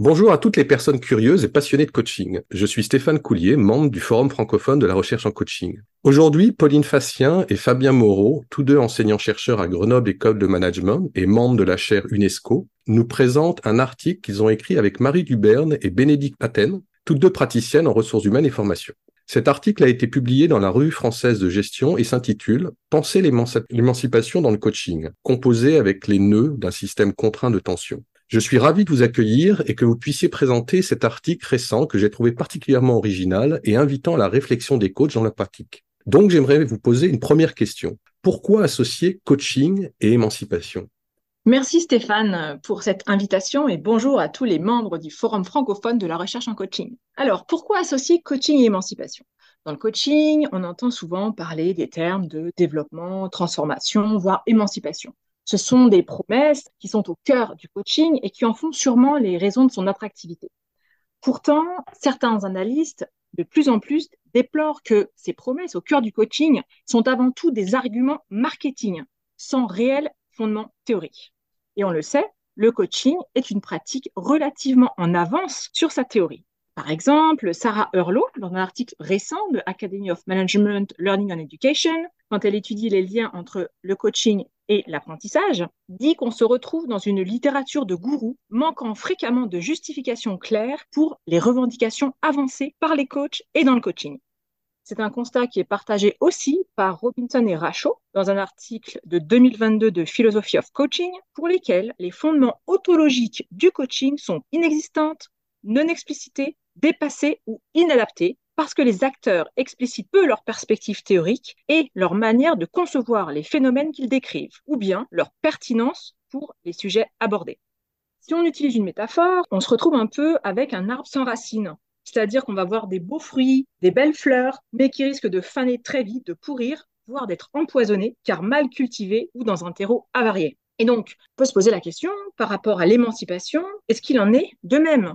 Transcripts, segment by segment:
Bonjour à toutes les personnes curieuses et passionnées de coaching. Je suis Stéphane Coulier, membre du Forum francophone de la recherche en coaching. Aujourd'hui, Pauline Facien et Fabien Moreau, tous deux enseignants-chercheurs à Grenoble École de Management et membres de la chaire UNESCO, nous présentent un article qu'ils ont écrit avec Marie Duberne et Bénédicte Paten, toutes deux praticiennes en ressources humaines et formation. Cet article a été publié dans la revue française de gestion et s'intitule Penser l'émancipation dans le coaching, composé avec les nœuds d'un système contraint de tension. Je suis ravi de vous accueillir et que vous puissiez présenter cet article récent que j'ai trouvé particulièrement original et invitant à la réflexion des coachs dans la pratique. Donc j'aimerais vous poser une première question. Pourquoi associer coaching et émancipation? Merci Stéphane pour cette invitation et bonjour à tous les membres du Forum francophone de la recherche en coaching. Alors, pourquoi associer coaching et émancipation? Dans le coaching, on entend souvent parler des termes de développement, transformation, voire émancipation. Ce sont des promesses qui sont au cœur du coaching et qui en font sûrement les raisons de son attractivité. Pourtant, certains analystes, de plus en plus, déplorent que ces promesses au cœur du coaching sont avant tout des arguments marketing, sans réel fondement théorique. Et on le sait, le coaching est une pratique relativement en avance sur sa théorie. Par exemple, Sarah Hurlow, dans un article récent de Academy of Management Learning and Education, quand elle étudie les liens entre le coaching et l'apprentissage, dit qu'on se retrouve dans une littérature de gourou manquant fréquemment de justifications claires pour les revendications avancées par les coachs et dans le coaching. C'est un constat qui est partagé aussi par Robinson et Rachaud dans un article de 2022 de Philosophy of Coaching, pour lesquels les fondements autologiques du coaching sont inexistantes, non explicités, dépassés ou inadaptés parce que les acteurs explicitent peu leur perspective théorique et leur manière de concevoir les phénomènes qu'ils décrivent, ou bien leur pertinence pour les sujets abordés. Si on utilise une métaphore, on se retrouve un peu avec un arbre sans racines, c'est-à-dire qu'on va voir des beaux fruits, des belles fleurs, mais qui risquent de faner très vite, de pourrir, voire d'être empoisonnés, car mal cultivés ou dans un terreau avarié. Et donc, on peut se poser la question, par rapport à l'émancipation, est-ce qu'il en est de même?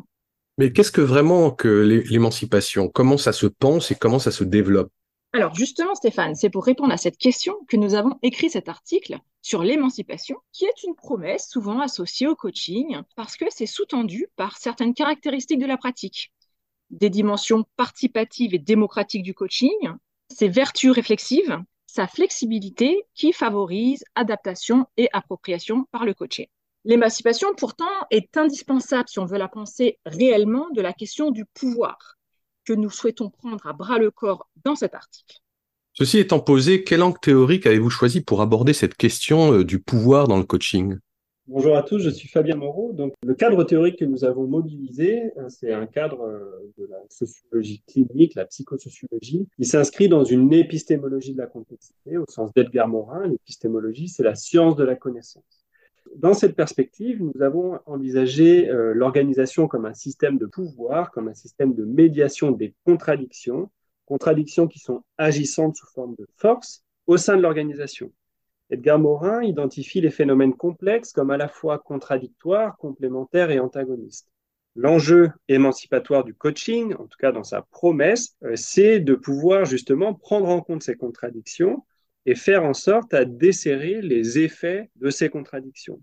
Mais qu'est-ce que vraiment que l'émancipation? Comment ça se pense et comment ça se développe? Alors justement, Stéphane, c'est pour répondre à cette question que nous avons écrit cet article sur l'émancipation, qui est une promesse souvent associée au coaching, parce que c'est sous-tendu par certaines caractéristiques de la pratique. Des dimensions participatives et démocratiques du coaching, ses vertus réflexives, sa flexibilité qui favorise adaptation et appropriation par le coaché. L'émancipation, pourtant, est indispensable si on veut la penser réellement de la question du pouvoir que nous souhaitons prendre à bras le corps dans cet article. Ceci étant posé, quel angle théorique avez-vous choisi pour aborder cette question euh, du pouvoir dans le coaching? Bonjour à tous, je suis Fabien Moreau. Donc, le cadre théorique que nous avons mobilisé, euh, c'est un cadre euh, de la sociologie clinique, la psychosociologie, qui s'inscrit dans une épistémologie de la complexité, au sens d'Edgar Morin. L'épistémologie, c'est la science de la connaissance dans cette perspective, nous avons envisagé euh, l'organisation comme un système de pouvoir, comme un système de médiation des contradictions, contradictions qui sont agissantes sous forme de force au sein de l'organisation. Edgar Morin identifie les phénomènes complexes comme à la fois contradictoires, complémentaires et antagonistes. L'enjeu émancipatoire du coaching, en tout cas dans sa promesse, euh, c'est de pouvoir justement prendre en compte ces contradictions et faire en sorte à desserrer les effets de ces contradictions.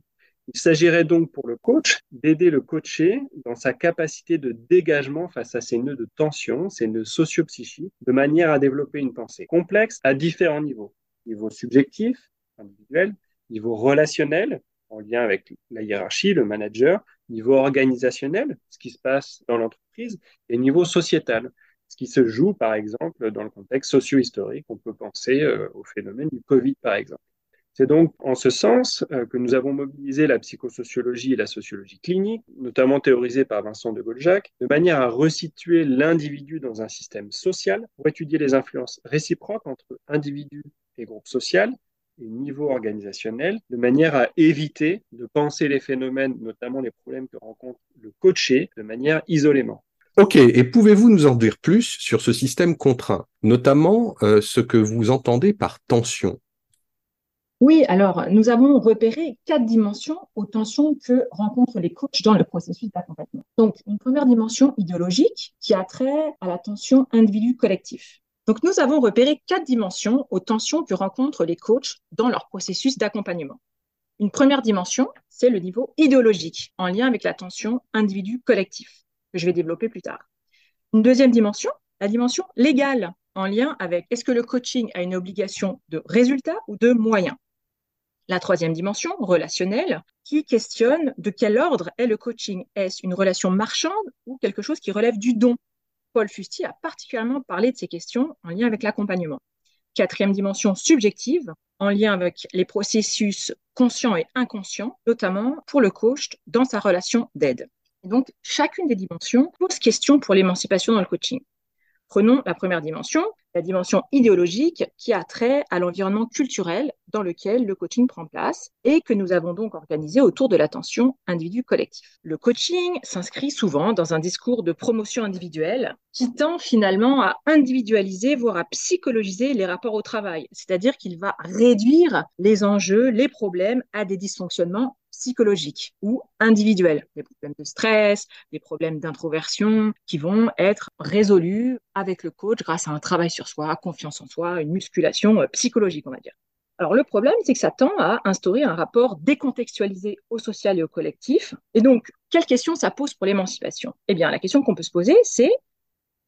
Il s'agirait donc pour le coach d'aider le coaché dans sa capacité de dégagement face à ces nœuds de tension, ces nœuds sociopsychiques, de manière à développer une pensée complexe à différents niveaux. Niveau subjectif, individuel, niveau relationnel, en lien avec la hiérarchie, le manager, niveau organisationnel, ce qui se passe dans l'entreprise, et niveau sociétal, ce qui se joue, par exemple, dans le contexte socio-historique. On peut penser euh, au phénomène du Covid, par exemple. C'est donc en ce sens euh, que nous avons mobilisé la psychosociologie et la sociologie clinique, notamment théorisée par Vincent de Goljac, de manière à resituer l'individu dans un système social pour étudier les influences réciproques entre individus et groupes sociaux et niveau organisationnel, de manière à éviter de penser les phénomènes, notamment les problèmes que rencontre le coaché, de manière isolément. Ok, et pouvez-vous nous en dire plus sur ce système contraint, notamment euh, ce que vous entendez par tension? Oui, alors nous avons repéré quatre dimensions aux tensions que rencontrent les coachs dans le processus d'accompagnement. Donc une première dimension idéologique qui a trait à la tension individu-collectif. Donc nous avons repéré quatre dimensions aux tensions que rencontrent les coachs dans leur processus d'accompagnement. Une première dimension, c'est le niveau idéologique, en lien avec la tension individu-collectif, que je vais développer plus tard. Une deuxième dimension, la dimension légale, en lien avec est-ce que le coaching a une obligation de résultat ou de moyens? La troisième dimension, relationnelle, qui questionne de quel ordre est le coaching. Est-ce une relation marchande ou quelque chose qui relève du don? Paul Fusti a particulièrement parlé de ces questions en lien avec l'accompagnement. Quatrième dimension subjective, en lien avec les processus conscients et inconscients, notamment pour le coach dans sa relation d'aide. Donc, chacune des dimensions pose question pour l'émancipation dans le coaching. Prenons la première dimension, la dimension idéologique qui a trait à l'environnement culturel dans lequel le coaching prend place et que nous avons donc organisé autour de l'attention individu-collectif. Le coaching s'inscrit souvent dans un discours de promotion individuelle qui tend finalement à individualiser, voire à psychologiser les rapports au travail, c'est-à-dire qu'il va réduire les enjeux, les problèmes à des dysfonctionnements psychologiques ou individuels, des problèmes de stress, des problèmes d'introversion qui vont être résolus avec le coach grâce à un travail sur soi, confiance en soi, une musculation euh, psychologique, on va dire. Alors le problème, c'est que ça tend à instaurer un rapport décontextualisé au social et au collectif. Et donc, quelle question ça pose pour l'émancipation? Eh bien, la question qu'on peut se poser, c'est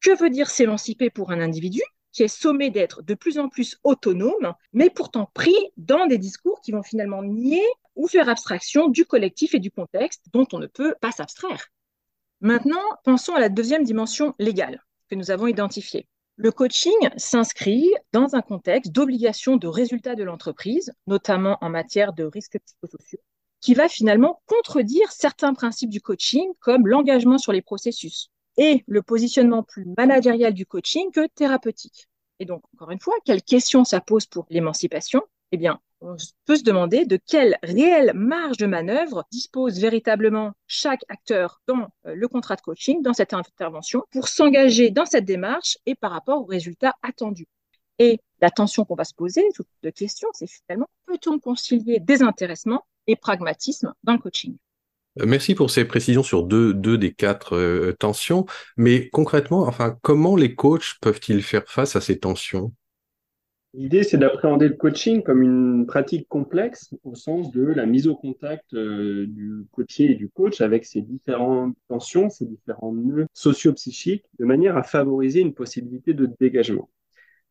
que veut dire s'émanciper pour un individu qui est sommé d'être de plus en plus autonome, mais pourtant pris dans des discours qui vont finalement nier ou faire abstraction du collectif et du contexte dont on ne peut pas s'abstraire. Maintenant, pensons à la deuxième dimension légale que nous avons identifiée. Le coaching s'inscrit dans un contexte d'obligation de résultats de l'entreprise, notamment en matière de risques psychosociaux, qui va finalement contredire certains principes du coaching, comme l'engagement sur les processus et le positionnement plus managérial du coaching que thérapeutique. Et donc, encore une fois, quelle question ça pose pour l'émancipation Eh bien, on peut se demander de quelle réelle marge de manœuvre dispose véritablement chaque acteur dans euh, le contrat de coaching, dans cette intervention, pour s'engager dans cette démarche et par rapport aux résultats attendus. Et la tension qu'on va se poser, toute de questions, c'est finalement, peut-on concilier désintéressement et pragmatisme dans le coaching? Euh, Merci pour ces précisions sur deux, deux des quatre euh, tensions. Mais concrètement, enfin, comment les coachs peuvent-ils faire face à ces tensions? L'idée, c'est d'appréhender le coaching comme une pratique complexe au sens de la mise au contact euh, du coaché et du coach avec ses différentes tensions, ses différents nœuds socio-psychiques, de manière à favoriser une possibilité de dégagement.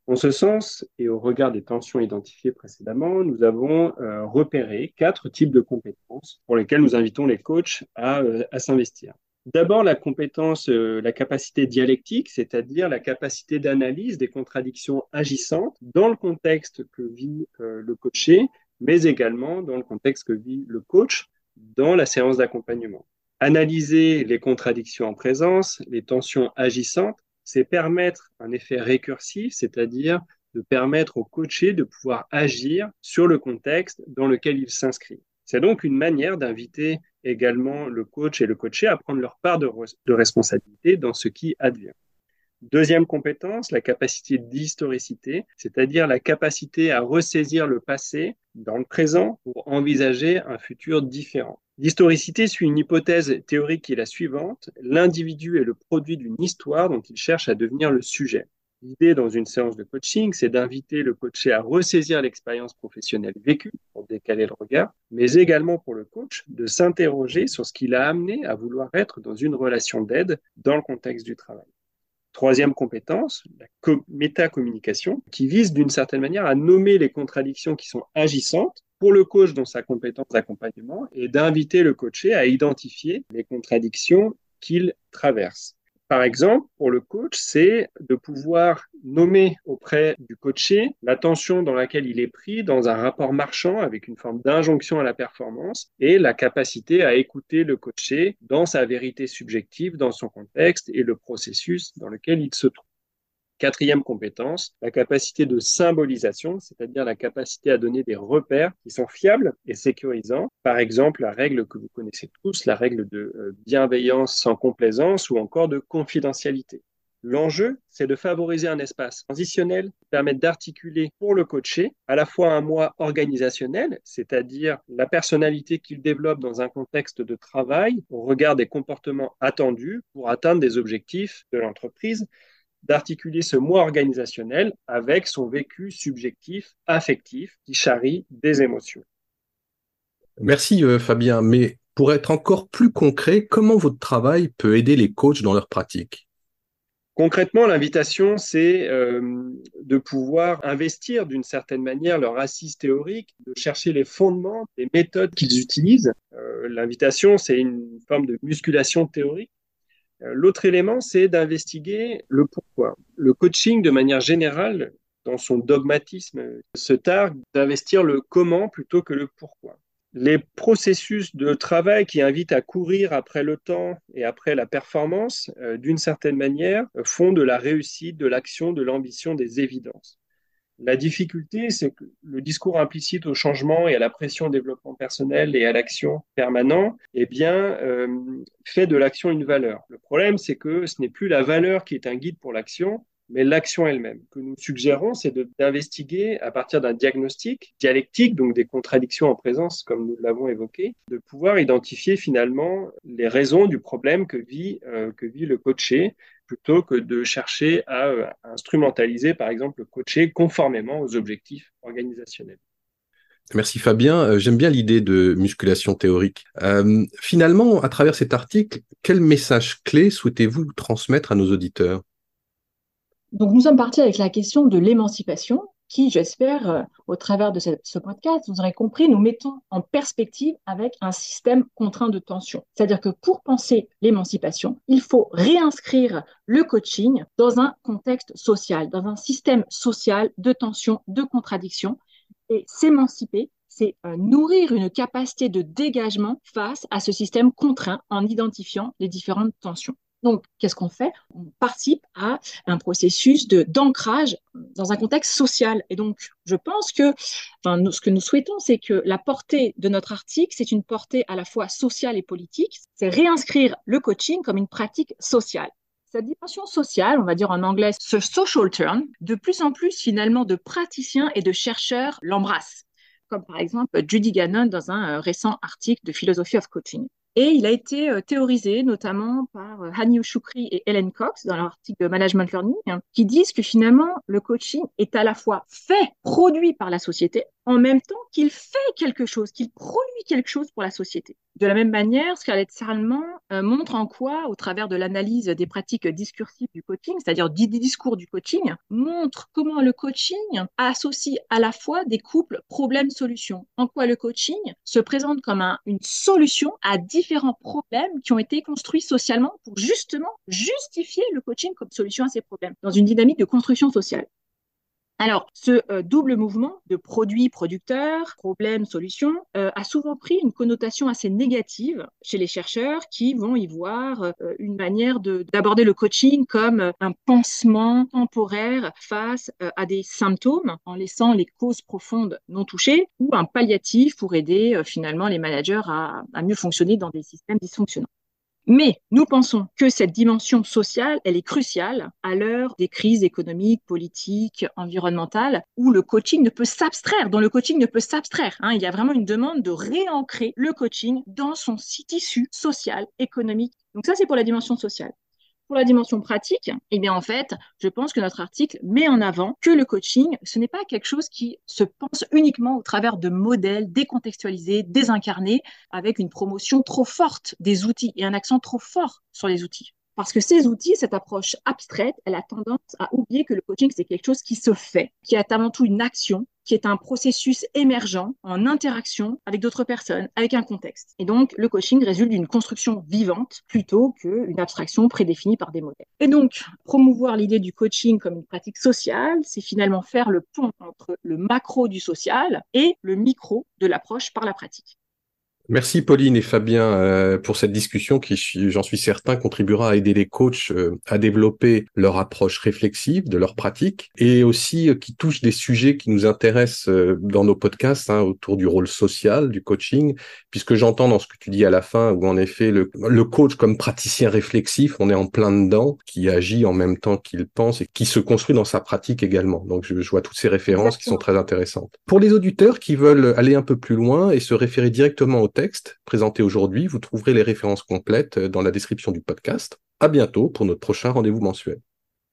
En ce sens, et au regard des tensions identifiées précédemment, nous avons euh, repéré quatre types de compétences pour lesquelles nous invitons les coachs à, euh, à s'investir. D'abord, la compétence, euh, la capacité dialectique, c'est-à-dire la capacité d'analyse des contradictions agissantes dans le contexte que vit euh, le coaché, mais également dans le contexte que vit le coach dans la séance d'accompagnement. Analyser les contradictions en présence, les tensions agissantes, c'est permettre un effet récursif, c'est-à-dire de permettre au coaché de pouvoir agir sur le contexte dans lequel il s'inscrit. C'est donc une manière d'inviter également le coach et le coaché à prendre leur part de, responsabilité dans ce qui advient. Deuxième compétence, la capacité d'historicité, c'est-à-dire la capacité à ressaisir le passé dans le présent pour envisager un futur différent. L'historicité suit une hypothèse théorique qui est la suivante. L'individu est le produit d'une histoire dont il cherche à devenir le sujet. L'idée dans une séance de coaching, c'est d'inviter le coaché à ressaisir l'expérience professionnelle vécue pour décaler le regard, mais également pour le coach de s'interroger sur ce qui l'a amené à vouloir être dans une relation d'aide dans le contexte du travail. Troisième compétence, la métacommunication, qui vise d'une certaine manière à nommer les contradictions qui sont agissantes pour le coach dans sa compétence d'accompagnement et d'inviter le coaché à identifier les contradictions qu'il traverse. Par exemple, pour le coach, c'est de pouvoir nommer auprès du coaché la tension dans laquelle il est pris dans un rapport marchand avec une forme d'injonction à la performance et la capacité à écouter le coaché dans sa vérité subjective, dans son contexte et le processus dans lequel il se trouve. Quatrième compétence, la capacité de symbolisation, c'est-à-dire la capacité à donner des repères qui sont fiables et sécurisants. Par exemple, la règle que vous connaissez tous, la règle de euh, bienveillance sans complaisance ou encore de confidentialité. L'enjeu, c'est de favoriser un espace transitionnel qui permette d'articuler pour le coaché à la fois un moi organisationnel, c'est-à-dire la personnalité qu'il développe dans un contexte de travail au regard des comportements attendus pour atteindre des objectifs de l'entreprise, d'articuler ce moi organisationnel avec son vécu subjectif, affectif, qui charrie des émotions. Merci Fabien, mais pour être encore plus concret, comment votre travail peut aider les coachs dans leur pratique? Concrètement, l'invitation, c'est euh, de pouvoir investir d'une certaine manière leur assise théorique, de chercher les fondements des méthodes qu'ils utilisent. Euh, l'invitation, c'est une forme de musculation théorique. Euh, l'autre élément, c'est d'investiguer le pourquoi. Le coaching, de manière générale, dans son dogmatisme, se targue d'investir le comment plutôt que le pourquoi les processus de travail qui invitent à courir après le temps et après la performance, euh, d'une certaine manière, font de la réussite, de l'action, de l'ambition des évidences. La difficulté, c'est que le discours implicite au changement et à la pression au développement personnel et à l'action permanent, eh bien, euh, fait de l'action une valeur. Le problème, c'est que ce n'est plus la valeur qui est un guide pour l'action, mais l'action elle-même. Que nous suggérons, c'est d'investiguer à partir d'un diagnostic dialectique, donc des contradictions en présence, comme nous l'avons évoqué, de pouvoir identifier finalement les raisons du problème que vit, euh, que vit le coaché, plutôt que de chercher à, euh, instrumentaliser, par exemple, le coaché conformément aux objectifs organisationnels. Merci Fabien. Euh, j'aime bien l'idée de musculation théorique. finalement, à travers cet article, quel message clé souhaitez-vous transmettre à nos auditeurs? Donc, nous sommes partis avec la question de l'émancipation, qui, j'espère, euh, au travers de ce, podcast, vous aurez compris, nous mettons en perspective avec un système contraint de tension. C'est-à-dire que pour penser l'émancipation, il faut réinscrire le coaching dans un contexte social, dans un système social de tension, de contradiction. Et s'émanciper, c'est euh, nourrir une capacité de dégagement face à ce système contraint en identifiant les différentes tensions. Donc, qu'est-ce qu'on fait? On participe à un processus d'ancrage dans un contexte social. Et donc, je pense que, ce que nous souhaitons, c'est que la portée de notre article, c'est une portée à la fois sociale et politique. C'est réinscrire le coaching comme une pratique sociale. Cette dimension sociale, on va dire en anglais ce social turn, de plus en plus finalement de praticiens et de chercheurs l'embrassent, comme par exemple Judy Gannon dans un euh, récent article de Philosophy of Coaching. Et il a été euh, théorisé notamment par euh, Hani Choukri et Helen Cox dans leur article Management Learning, hein, qui disent que finalement, le coaching est à la fois fait, produit par la société, en même temps qu'il fait quelque chose, qu'il produit quelque chose pour la société. De la même manière, Scarlett Salman euh, montre en quoi, au travers de l'analyse des pratiques discursives du coaching, c'est-à-dire du discours du coaching, montre comment le coaching associe à la fois des couples problèmes-solutions. En quoi le coaching se présente comme une solution à différents problèmes qui ont été construits socialement pour justement justifier le coaching comme solution à ces problèmes, dans une dynamique de construction sociale. Alors, ce euh, double mouvement de produit-producteur, problème-solution, euh, a souvent pris une connotation assez négative chez les chercheurs qui vont y voir euh, une manière d'aborder le coaching comme un pansement temporaire face à des symptômes en laissant les causes profondes non touchées ou un palliatif pour aider finalement les managers à mieux fonctionner dans des systèmes dysfonctionnants. Mais nous pensons que cette dimension sociale, elle est cruciale à l'heure des crises économiques, politiques, environnementales, où le coaching ne peut s'abstraire, dont le coaching ne peut s'abstraire. Hein. Il y a vraiment une demande de réancrer le coaching dans son tissu social, économique. Donc ça, c'est pour la dimension sociale. Pour la dimension pratique, eh bien en fait, je pense que notre article met en avant que le coaching, ce n'est pas quelque chose qui se pense uniquement au travers de modèles décontextualisés, désincarnés, avec une promotion trop forte des outils et un accent trop fort sur les outils. Parce que ces outils, cette approche abstraite, elle a tendance à oublier que le coaching, c'est quelque chose qui se fait, qui est avant tout une action, qui est un processus émergent en interaction avec d'autres personnes, avec un contexte. Et donc, le coaching résulte d'une construction vivante plutôt qu'une abstraction prédéfinie par des modèles. Et donc, promouvoir l'idée du coaching comme une pratique sociale, c'est finalement faire le pont entre le macro du social et le micro de l'approche par la pratique. Merci Pauline et Fabien euh, pour cette discussion qui, j'en suis certain, contribuera à aider les coachs euh, à développer leur approche réflexive de leur pratique et aussi euh, qui touche des sujets qui nous intéressent dans nos podcasts hein, autour du rôle social du coaching, puisque j'entends dans ce que tu dis à la fin où en effet le, le coach comme praticien réflexif, on est en plein dedans, qui agit en même temps qu'il pense et qui se construit dans sa pratique également. Donc je, je vois toutes ces références qui sont très intéressantes. Pour les auditeurs qui veulent aller un peu plus loin et se référer directement au texte présenté aujourd'hui. Vous trouverez les références complètes dans la description du podcast. À bientôt pour notre prochain rendez-vous mensuel.